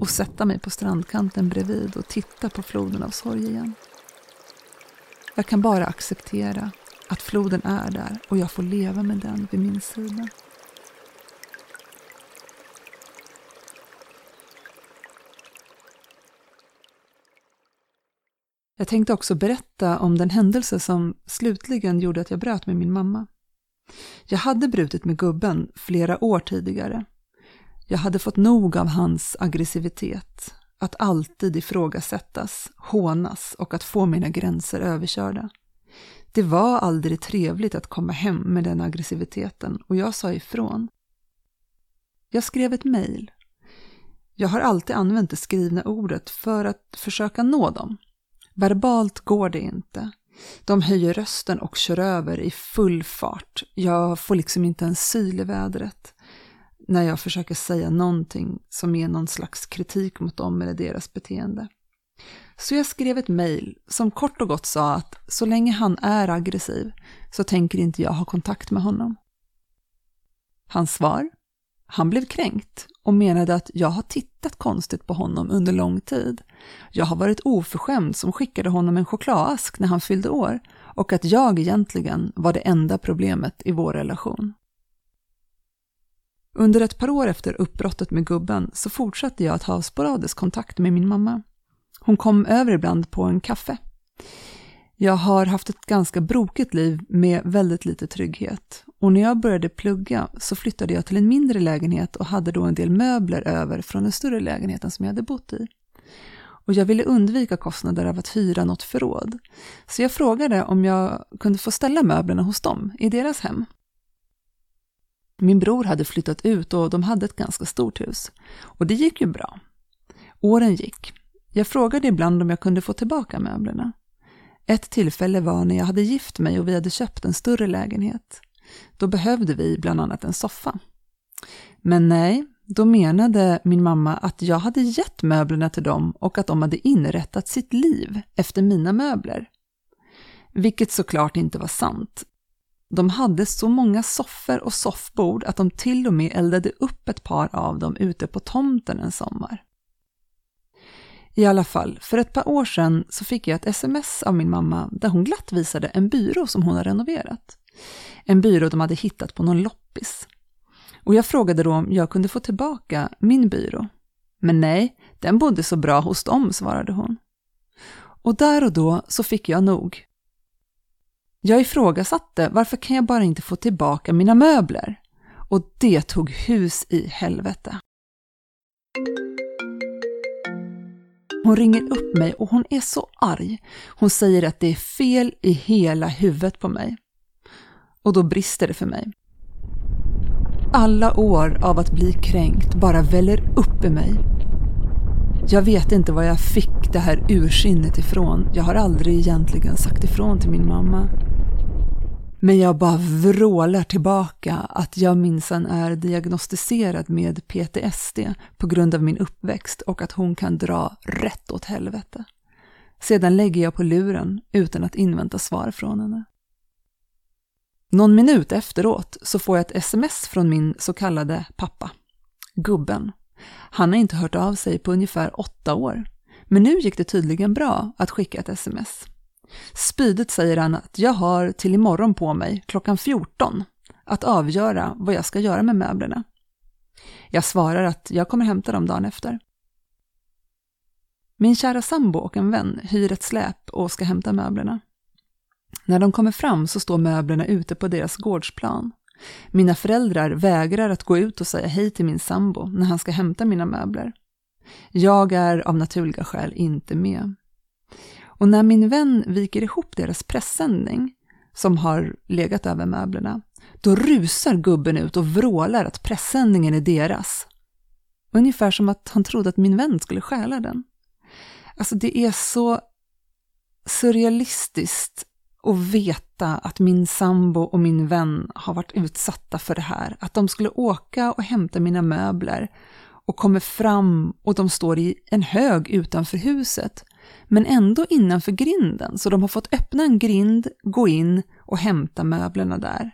och sätta mig på strandkanten bredvid och titta på floden av sorg igen. Jag kan bara acceptera att floden är där och jag får leva med den vid min sida. Jag tänkte också berätta om den händelse som slutligen gjorde att jag bröt med min mamma. Jag hade brutit med gubben flera år tidigare. Jag hade fått nog av hans aggressivitet, att alltid ifrågasättas, hånas och att få mina gränser överkörda. Det var aldrig trevligt att komma hem med den aggressiviteten och jag sa ifrån. Jag skrev ett mejl. Jag har alltid använt det skrivna ordet för att försöka nå dem. Verbalt går det inte. De höjer rösten och kör över i full fart. Jag får liksom inte en syl i vädret när jag försöker säga någonting som är någon slags kritik mot dem eller deras beteende. Så jag skrev ett mejl som kort och gott sa att så länge han är aggressiv så tänker inte jag ha kontakt med honom. Hans svar? Han blev kränkt och menade att jag har tittat konstigt på honom under lång tid. Jag har varit oförskämd som skickade honom en chokladask när han fyllde år och att jag egentligen var det enda problemet i vår relation. Under ett par år efter uppbrottet med gubben så fortsatte jag att ha sporadisk kontakt med min mamma. Hon kom över ibland på en kaffe. Jag har haft ett ganska brokigt liv med väldigt lite trygghet. Och när jag började plugga så flyttade jag till en mindre lägenhet och hade då en del möbler över från den större lägenheten som jag hade bott i. Och jag ville undvika kostnader av att hyra något förråd. Så jag frågade om jag kunde få ställa möblerna hos dem, i deras hem. Min bror hade flyttat ut och de hade ett ganska stort hus. Och det gick ju bra. Åren gick. Jag frågade ibland om jag kunde få tillbaka möblerna. Ett tillfälle var när jag hade gift mig och vi hade köpt en större lägenhet. Då behövde vi bland annat en soffa. Men nej, då menade min mamma att jag hade gett möblerna till dem och att de hade inrättat sitt liv efter mina möbler. Vilket såklart inte var sant. De hade så många soffor och soffbord att de till och med eldade upp ett par av dem ute på tomten en sommar. I alla fall, för ett par år sedan så fick jag ett sms av min mamma där hon glatt visade en byrå som hon har renoverat. En byrå de hade hittat på någon loppis. Och jag frågade då om jag kunde få tillbaka min byrå. Men nej, den bodde så bra hos dem, svarade hon. Och där och då så fick jag nog. Jag ifrågasatte varför kan jag bara inte få tillbaka mina möbler? Och det tog hus i helvete. Hon ringer upp mig och hon är så arg. Hon säger att det är fel i hela huvudet på mig. Och då brister det för mig. Alla år av att bli kränkt bara väller upp i mig. Jag vet inte var jag fick det här ursinnet ifrån. Jag har aldrig egentligen sagt ifrån till min mamma. Men jag bara vrålar tillbaka att jag minsann är diagnostiserad med PTSD på grund av min uppväxt och att hon kan dra rätt åt helvete. Sedan lägger jag på luren utan att invänta svar från henne. Någon minut efteråt så får jag ett sms från min så kallade pappa, gubben. Han har inte hört av sig på ungefär åtta år, men nu gick det tydligen bra att skicka ett sms. Spydigt säger han att jag har till imorgon på mig, klockan 14, att avgöra vad jag ska göra med möblerna. Jag svarar att jag kommer hämta dem dagen efter. Min kära sambo och en vän hyr ett släp och ska hämta möblerna. När de kommer fram så står möblerna ute på deras gårdsplan. Mina föräldrar vägrar att gå ut och säga hej till min sambo när han ska hämta mina möbler. Jag är av naturliga skäl inte med. Och när min vän viker ihop deras pressändning som har legat över möblerna, då rusar gubben ut och vrålar att pressändningen är deras. Ungefär som att han trodde att min vän skulle stjäla den. Alltså det är så surrealistiskt att veta att min sambo och min vän har varit utsatta för det här. Att de skulle åka och hämta mina möbler och kommer fram och de står i en hög utanför huset men ändå innanför grinden, så de har fått öppna en grind, gå in och hämta möblerna där.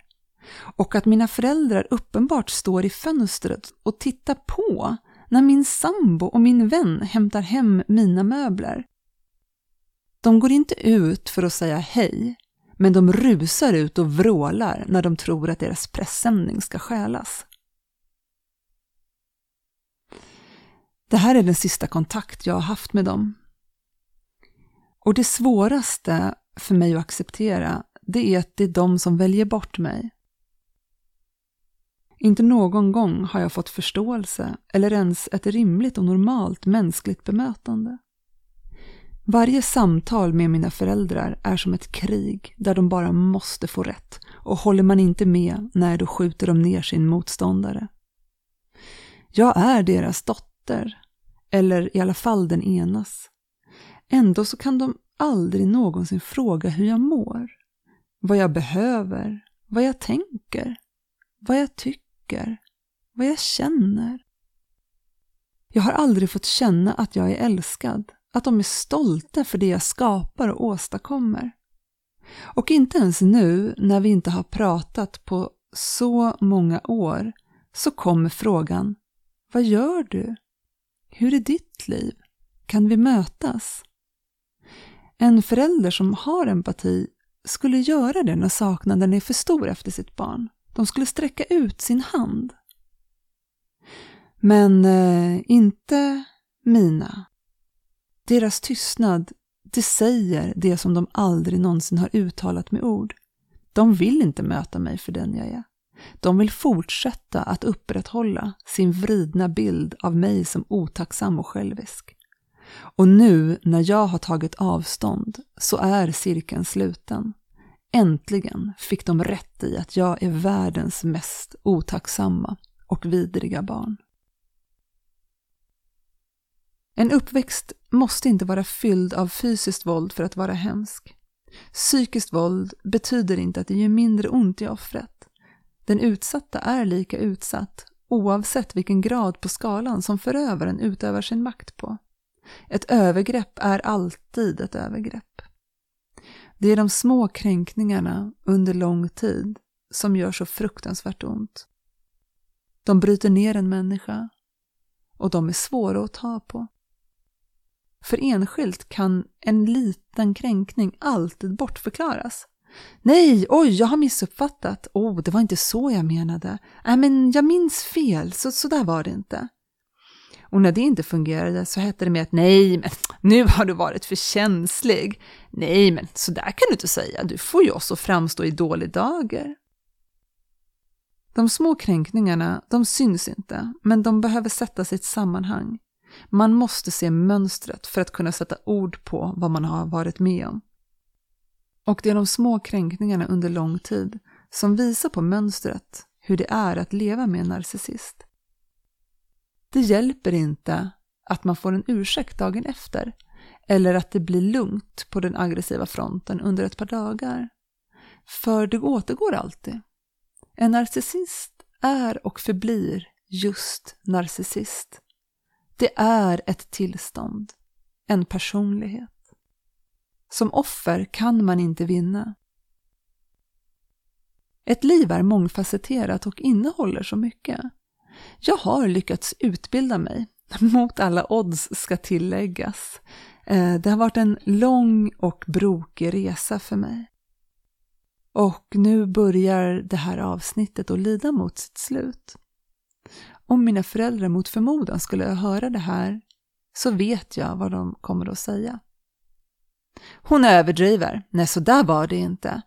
Och att mina föräldrar uppenbart står i fönstret och tittar på när min sambo och min vän hämtar hem mina möbler. De går inte ut för att säga hej, men de rusar ut och vrålar när de tror att deras pressändning ska stjälas. Det här är den sista kontakt jag har haft med dem. Och det svåraste för mig att acceptera, det är att det är de som väljer bort mig. Inte någon gång har jag fått förståelse eller ens ett rimligt och normalt mänskligt bemötande. Varje samtal med mina föräldrar är som ett krig där de bara måste få rätt och håller man inte med, när då skjuter de ner sin motståndare. Jag är deras dotter, eller i alla fall den enas. Ändå så kan de aldrig någonsin fråga hur jag mår, vad jag behöver, vad jag tänker, vad jag tycker, vad jag känner. Jag har aldrig fått känna att jag är älskad, att de är stolta för det jag skapar och åstadkommer. Och inte ens nu, när vi inte har pratat på så många år, så kommer frågan Vad gör du? Hur är ditt liv? Kan vi mötas? En förälder som har empati skulle göra det när saknaden är för stor efter sitt barn. De skulle sträcka ut sin hand. Men eh, inte mina. Deras tystnad, det säger det som de aldrig någonsin har uttalat med ord. De vill inte möta mig för den jag är. De vill fortsätta att upprätthålla sin vridna bild av mig som otacksam och självisk. Och nu när jag har tagit avstånd så är cirkeln sluten. Äntligen fick de rätt i att jag är världens mest otacksamma och vidriga barn. En uppväxt måste inte vara fylld av fysiskt våld för att vara hemsk. Psykiskt våld betyder inte att det gör mindre ont i offret. Den utsatta är lika utsatt oavsett vilken grad på skalan som förövaren utövar sin makt på. Ett övergrepp är alltid ett övergrepp. Det är de små kränkningarna under lång tid som gör så fruktansvärt ont. De bryter ner en människa och de är svåra att ta på. För enskilt kan en liten kränkning alltid bortförklaras. Nej, oj, jag har missuppfattat. Oh, det var inte så jag menade. Nej, men jag minns fel, så, så där var det inte. Och när det inte fungerade så hette det mer att nej, men nu har du varit för känslig. Nej, men så där kan du inte säga, du får ju oss att framstå i dålig dager. De små kränkningarna, de syns inte, men de behöver sättas i ett sammanhang. Man måste se mönstret för att kunna sätta ord på vad man har varit med om. Och det är de små kränkningarna under lång tid som visar på mönstret hur det är att leva med en narcissist. Det hjälper inte att man får en ursäkt dagen efter eller att det blir lugnt på den aggressiva fronten under ett par dagar. För det återgår alltid. En narcissist är och förblir just narcissist. Det är ett tillstånd, en personlighet. Som offer kan man inte vinna. Ett liv är mångfacetterat och innehåller så mycket. Jag har lyckats utbilda mig, mot alla odds ska tilläggas. Eh, det har varit en lång och brokig resa för mig. Och nu börjar det här avsnittet att lida mot sitt slut. Om mina föräldrar mot förmodan skulle höra det här så vet jag vad de kommer att säga. Hon överdriver. Nej, så där var det inte.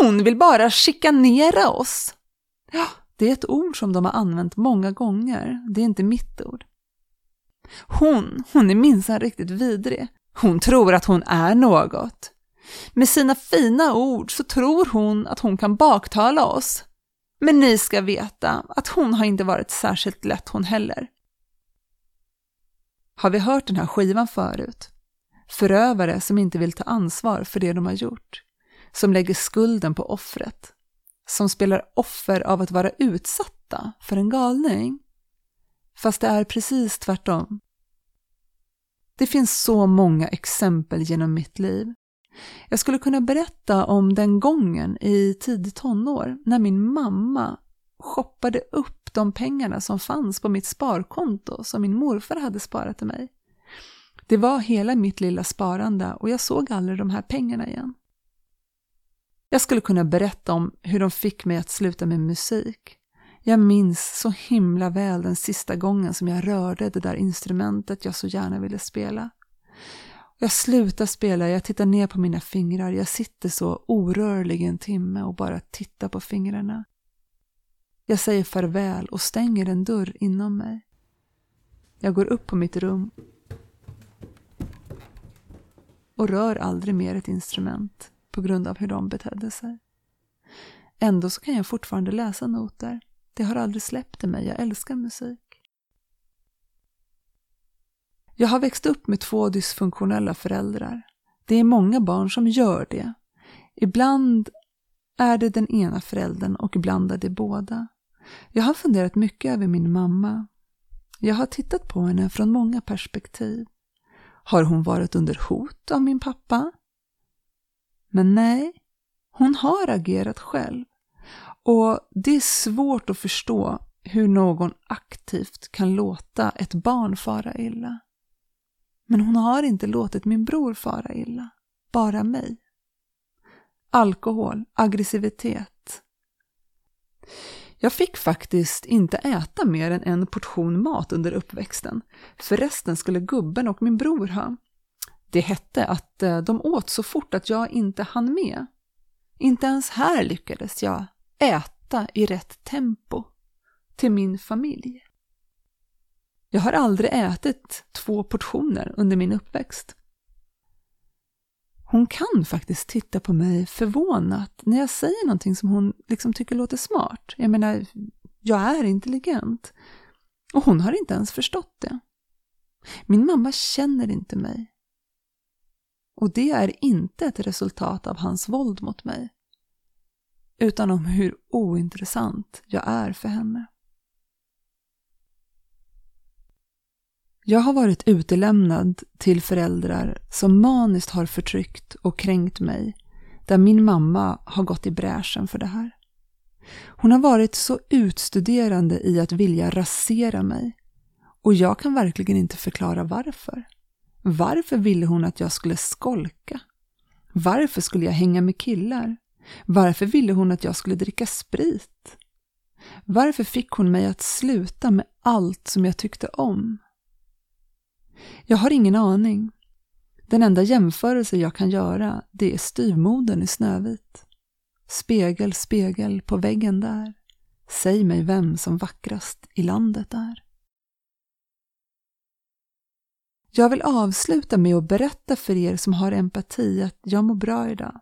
Hon vill bara chikanera oss. Ja, det är ett ord som de har använt många gånger. Det är inte mitt ord. Hon, hon är minsann riktigt vidrig. Hon tror att hon är något. Med sina fina ord så tror hon att hon kan baktala oss. Men ni ska veta att hon har inte varit särskilt lätt hon heller. Har vi hört den här skivan förut? Förövare som inte vill ta ansvar för det de har gjort. Som lägger skulden på offret. Som spelar offer av att vara utsatta för en galning. Fast det är precis tvärtom. Det finns så många exempel genom mitt liv. Jag skulle kunna berätta om den gången i tidig tonår när min mamma shoppade upp de pengarna som fanns på mitt sparkonto som min morfar hade sparat till mig. Det var hela mitt lilla sparande och jag såg aldrig de här pengarna igen. Jag skulle kunna berätta om hur de fick mig att sluta med musik. Jag minns så himla väl den sista gången som jag rörde det där instrumentet jag så gärna ville spela. Jag slutar spela, jag tittar ner på mina fingrar, jag sitter så orörlig en timme och bara tittar på fingrarna. Jag säger farväl och stänger en dörr inom mig. Jag går upp på mitt rum och rör aldrig mer ett instrument på grund av hur de betedde sig. Ändå så kan jag fortfarande läsa noter. Det har aldrig släppt i mig, jag älskar musik. Jag har växt upp med två dysfunktionella föräldrar. Det är många barn som gör det. Ibland är det den ena föräldern och ibland är det båda. Jag har funderat mycket över min mamma. Jag har tittat på henne från många perspektiv. Har hon varit under hot av min pappa? Men nej, hon har agerat själv. Och det är svårt att förstå hur någon aktivt kan låta ett barn fara illa. Men hon har inte låtit min bror fara illa, bara mig. Alkohol, aggressivitet. Jag fick faktiskt inte äta mer än en portion mat under uppväxten, för resten skulle gubben och min bror ha. Det hette att eh, de åt så fort att jag inte hann med. Inte ens här lyckades jag äta i rätt tempo till min familj. Jag har aldrig ätit två portioner under min uppväxt. Hon kan faktiskt titta på mig förvånat när jag säger någonting som hon liksom tycker låter smart. Jag menar, jag är intelligent. Och hon har inte ens förstått det. Min mamma känner inte mig. Och det är inte ett resultat av hans våld mot mig. Utan om hur ointressant jag är för henne. Jag har varit utelämnad till föräldrar som maniskt har förtryckt och kränkt mig, där min mamma har gått i bräschen för det här. Hon har varit så utstuderande i att vilja rasera mig och jag kan verkligen inte förklara varför. Varför ville hon att jag skulle skolka? Varför skulle jag hänga med killar? Varför ville hon att jag skulle dricka sprit? Varför fick hon mig att sluta med allt som jag tyckte om? Jag har ingen aning. Den enda jämförelse jag kan göra, det är styvmodern i Snövit. Spegel, spegel på väggen där. Säg mig vem som vackrast i landet är. Jag vill avsluta med att berätta för er som har empati att jag mår bra idag.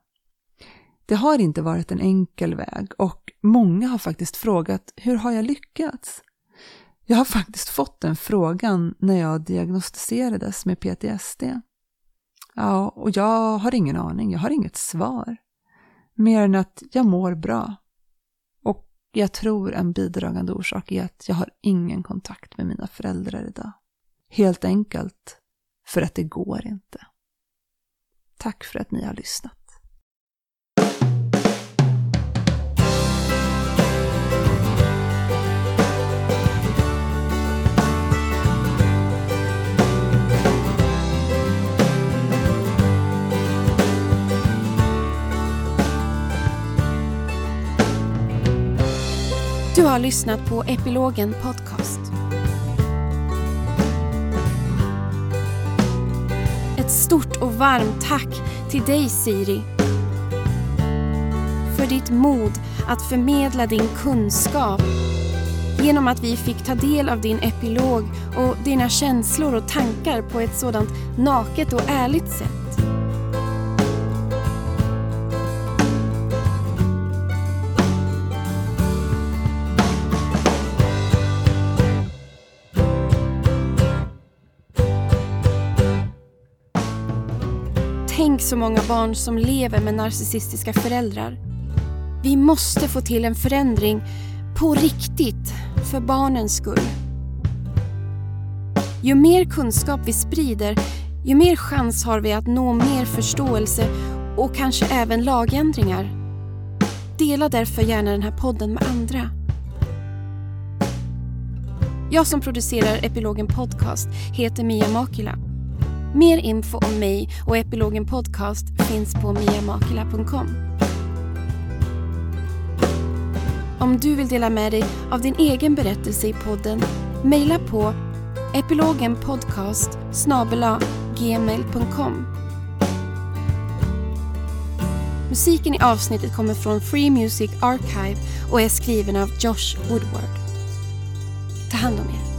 Det har inte varit en enkel väg och många har faktiskt frågat hur har jag lyckats? Jag har faktiskt fått den frågan när jag diagnostiserades med PTSD. Ja, och jag har ingen aning, jag har inget svar. Mer än att jag mår bra. Och jag tror en bidragande orsak är att jag har ingen kontakt med mina föräldrar idag. Helt enkelt för att det går inte. Tack för att ni har lyssnat. Du har lyssnat på Epilogen Podcast. Varmt tack till dig Siri. För ditt mod att förmedla din kunskap genom att vi fick ta del av din epilog och dina känslor och tankar på ett sådant naket och ärligt sätt. Tänk så många barn som lever med narcissistiska föräldrar. Vi måste få till en förändring på riktigt, för barnens skull. Ju mer kunskap vi sprider, ju mer chans har vi att nå mer förståelse och kanske även lagändringar. Dela därför gärna den här podden med andra. Jag som producerar Epilogen Podcast heter Mia Makila. Mer info om mig och Epilogen Podcast finns på miamakila.com. Om du vill dela med dig av din egen berättelse i podden, mejla på epilogenpodcast gmail.com. Musiken i avsnittet kommer från Free Music Archive och är skriven av Josh Woodward. Ta hand om er.